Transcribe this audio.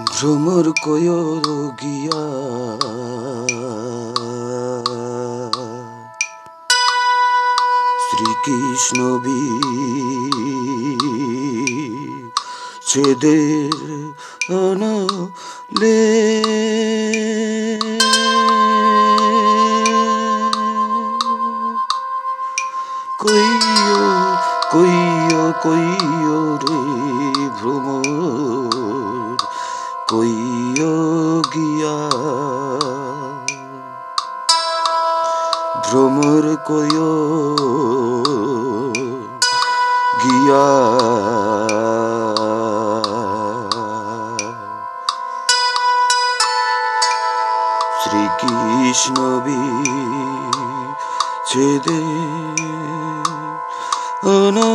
ভ্রমর কয় গিয়া শ্রীকৃষ্ণ ছেদের অনলে। কইও কইও কইও রে ভ্রমর। কইও গিয়া। ভ্রমর কইও গিয়া। শ্রীকৃষ্ণ ছেদে অনা